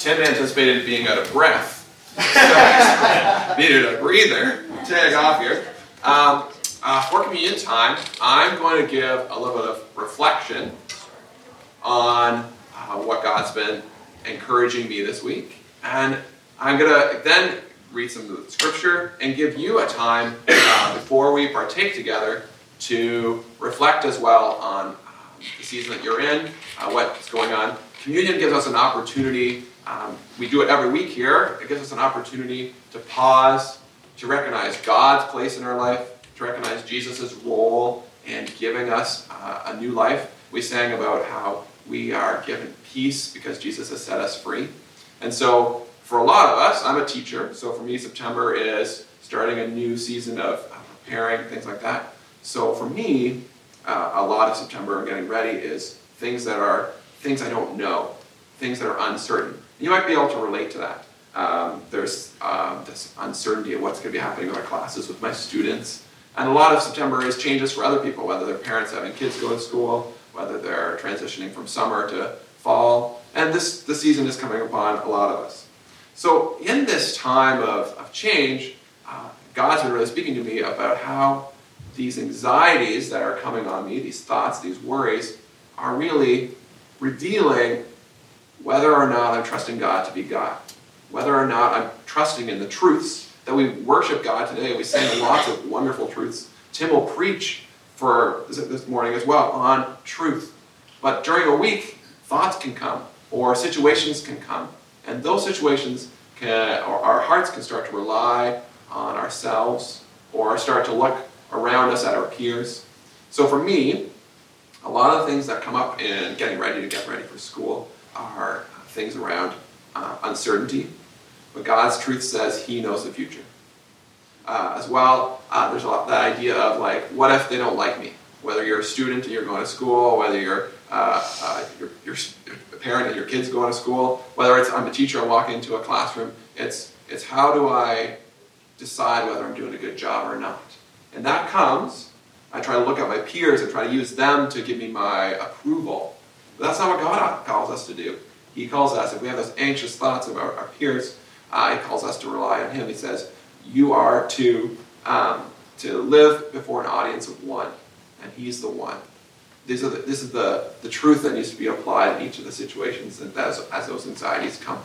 Tim anticipated being out of breath. So needed a breather. Take off here. Um, uh, for communion time, I'm going to give a little bit of reflection on uh, what God's been encouraging me this week. And I'm going to then read some of the scripture and give you a time uh, before we partake together to reflect as well on um, the season that you're in, uh, what's going on. Communion gives us an opportunity. Um, we do it every week here. It gives us an opportunity to pause, to recognize God's place in our life, to recognize Jesus' role in giving us uh, a new life. We sang about how we are given peace because Jesus has set us free. And so, for a lot of us, I'm a teacher, so for me, September is starting a new season of preparing, things like that. So, for me, uh, a lot of September and getting ready is things that are things I don't know, things that are uncertain. You might be able to relate to that. Um, there's um, this uncertainty of what's going to be happening in my classes with my students. And a lot of September is changes for other people, whether their parents having kids go to school, whether they're transitioning from summer to fall. And this, the season is coming upon a lot of us. So, in this time of, of change, uh, God's been really speaking to me about how these anxieties that are coming on me, these thoughts, these worries, are really revealing whether or not I'm trusting God to be God, whether or not I'm trusting in the truths that we worship God today. We sing lots of wonderful truths. Tim will preach for this morning as well on truth. But during a week, thoughts can come or situations can come. And those situations can, or our hearts can start to rely on ourselves or start to look around us at our peers. So for me, a lot of the things that come up in getting ready to get ready for school are things around uh, uncertainty. But God's truth says He knows the future. Uh, as well, uh, there's a lot, that idea of like, what if they don't like me? Whether you're a student and you're going to school, whether you're, uh, uh, a parent and your kid's going to school, whether it's I'm a teacher, I walk into a classroom, it's, it's how do I decide whether I'm doing a good job or not? And that comes, I try to look at my peers and try to use them to give me my approval. But that's not what God calls us to do. He calls us, if we have those anxious thoughts about our peers, uh, He calls us to rely on Him. He says, You are to, um, to live before an audience of one, and He's the one. This is, the, this is the, the truth that needs to be applied in each of the situations as, as those anxieties come.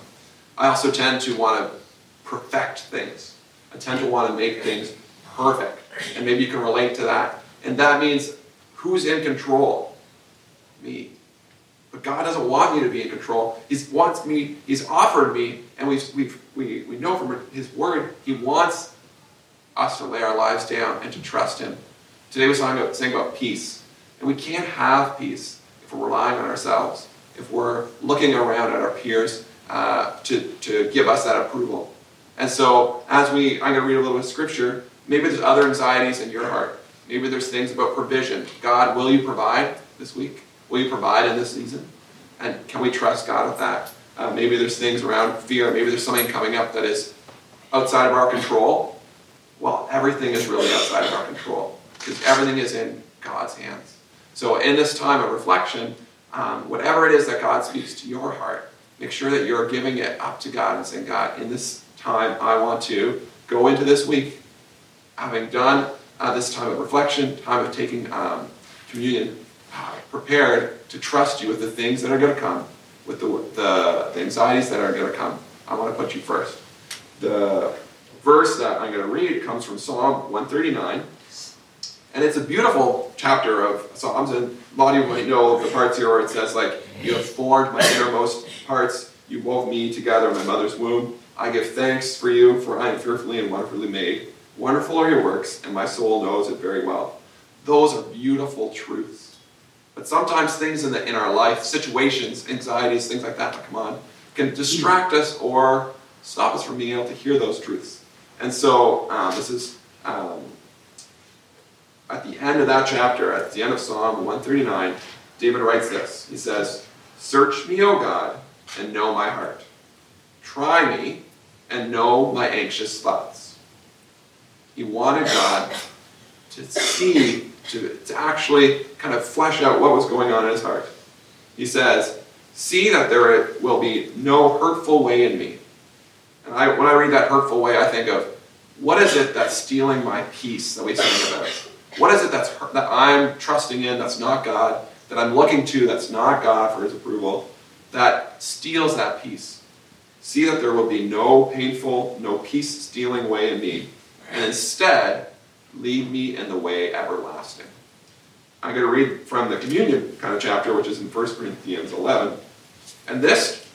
I also tend to want to perfect things. I tend to want to make things perfect. And maybe you can relate to that. And that means who's in control? Me. But God doesn't want me to be in control. He wants me, He's offered me, and we've, we've, we, we know from His Word, He wants us to lay our lives down and to trust Him. Today we're talking about, saying about peace. And we can't have peace if we're relying on ourselves, if we're looking around at our peers uh, to, to give us that approval. And so, as we, I'm going to read a little bit of scripture. Maybe there's other anxieties in your heart. Maybe there's things about provision. God, will you provide this week? Will you provide in this season? And can we trust God with that? Uh, maybe there's things around fear. Maybe there's something coming up that is outside of our control. Well, everything is really outside of our control because everything is in God's hands. So, in this time of reflection, um, whatever it is that God speaks to your heart, make sure that you're giving it up to God and saying, God, in this time, I want to go into this week having done uh, this time of reflection, time of taking um, communion, prepared to trust you with the things that are going to come, with the, the, the anxieties that are going to come. I want to put you first. The verse that I'm going to read comes from Psalm 139. And it's a beautiful chapter of Psalms, and a lot of you might know the parts here where it says, like, You have formed my innermost parts, you wove me together in my mother's womb. I give thanks for you, for I am fearfully and wonderfully made. Wonderful are your works, and my soul knows it very well. Those are beautiful truths. But sometimes things in, the, in our life, situations, anxieties, things like that come on, can distract us or stop us from being able to hear those truths. And so um, this is um, at the end of that chapter, at the end of Psalm 139, David writes this. He says, Search me, O God, and know my heart. Try me and know my anxious thoughts. He wanted God to see, to, to actually kind of flesh out what was going on in his heart. He says, See that there will be no hurtful way in me. And I, when I read that hurtful way, I think of what is it that's stealing my peace that we sing about? What is it that's that I'm trusting in that's not God, that I'm looking to that's not God for His approval, that steals that peace? See that there will be no painful, no peace stealing way in me, and instead lead me in the way everlasting. I'm going to read from the communion kind of chapter, which is in 1 Corinthians 11. And this,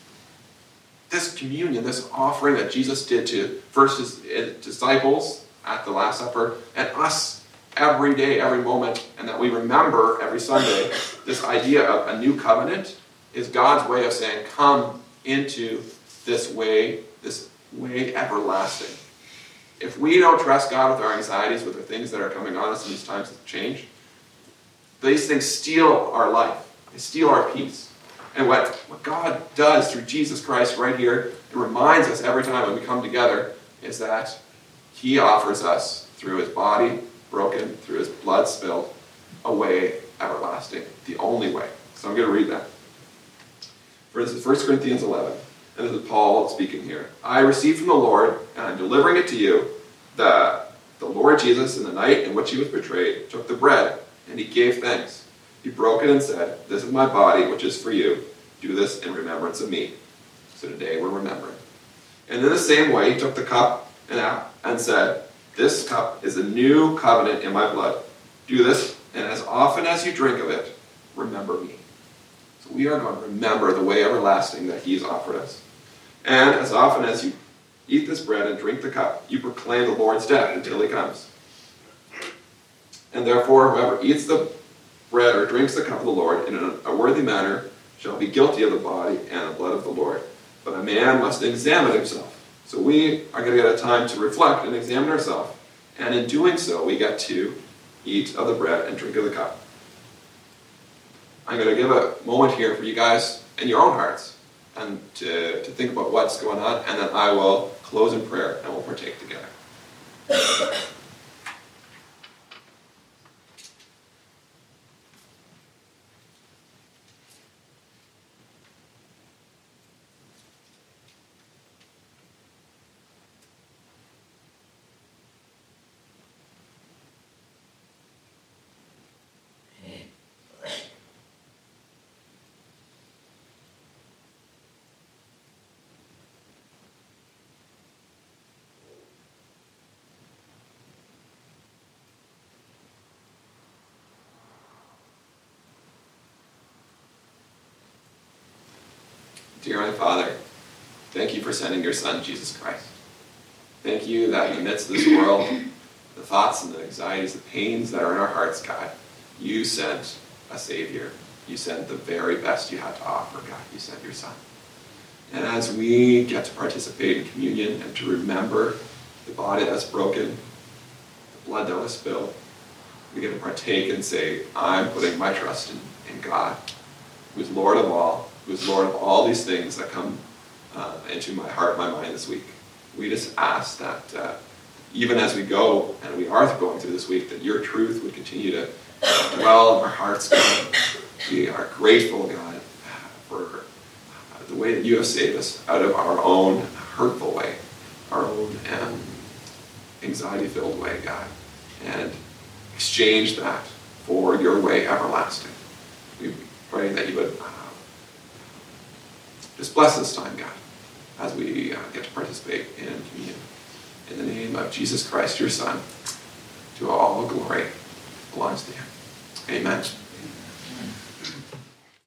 this communion, this offering that Jesus did to first his disciples at the Last Supper, and us every day, every moment, and that we remember every Sunday, this idea of a new covenant is God's way of saying, come into this way, this way everlasting. If we don't trust God with our anxieties, with the things that are coming on us in these times of change, these things steal our life. They steal our peace. And what, what God does through Jesus Christ right here, it reminds us every time when we come together, is that He offers us through His body broken, through His blood spilled, a way everlasting, the only way. So I'm going to read that. Is 1 Corinthians 11. And this is Paul speaking here. I received from the Lord, and I'm delivering it to you, that the Lord Jesus, in the night in which he was betrayed, took the bread, and he gave thanks. He broke it and said, This is my body, which is for you. Do this in remembrance of me. So today we're remembering. And in the same way, he took the cup and, and said, This cup is a new covenant in my blood. Do this, and as often as you drink of it, remember me. So we are going to remember the way everlasting that he has offered us. And as often as you eat this bread and drink the cup, you proclaim the Lord's death until he comes. And therefore, whoever eats the bread or drinks the cup of the Lord in a worthy manner shall be guilty of the body and the blood of the Lord. But a man must examine himself. So we are going to get a time to reflect and examine ourselves. And in doing so, we get to eat of the bread and drink of the cup. I'm going to give a moment here for you guys in your own hearts and to, to think about what's going on, and then I will close in prayer and we'll partake together. Dear Heavenly Father, thank you for sending your Son, Jesus Christ. Thank you that in the midst of this world, the thoughts and the anxieties, the pains that are in our hearts, God, you sent a Savior. You sent the very best you had to offer, God. You sent your Son. And as we get to participate in communion and to remember the body that's broken, the blood that was spilled, we get to partake and say, I'm putting my trust in, in God, who's Lord of all, who's Lord of all these things that come uh, into my heart, my mind this week. We just ask that uh, even as we go, and we are going through this week, that your truth would continue to dwell in our hearts, God. We are grateful, God, for the way that you have saved us out of our own hurtful way, our own um, anxiety-filled way, God, and exchange that for your way everlasting. We pray that you would just bless this time, God, as we uh, get to participate in communion. In the name of Jesus Christ, your Son, to all glory belongs to him. Amen.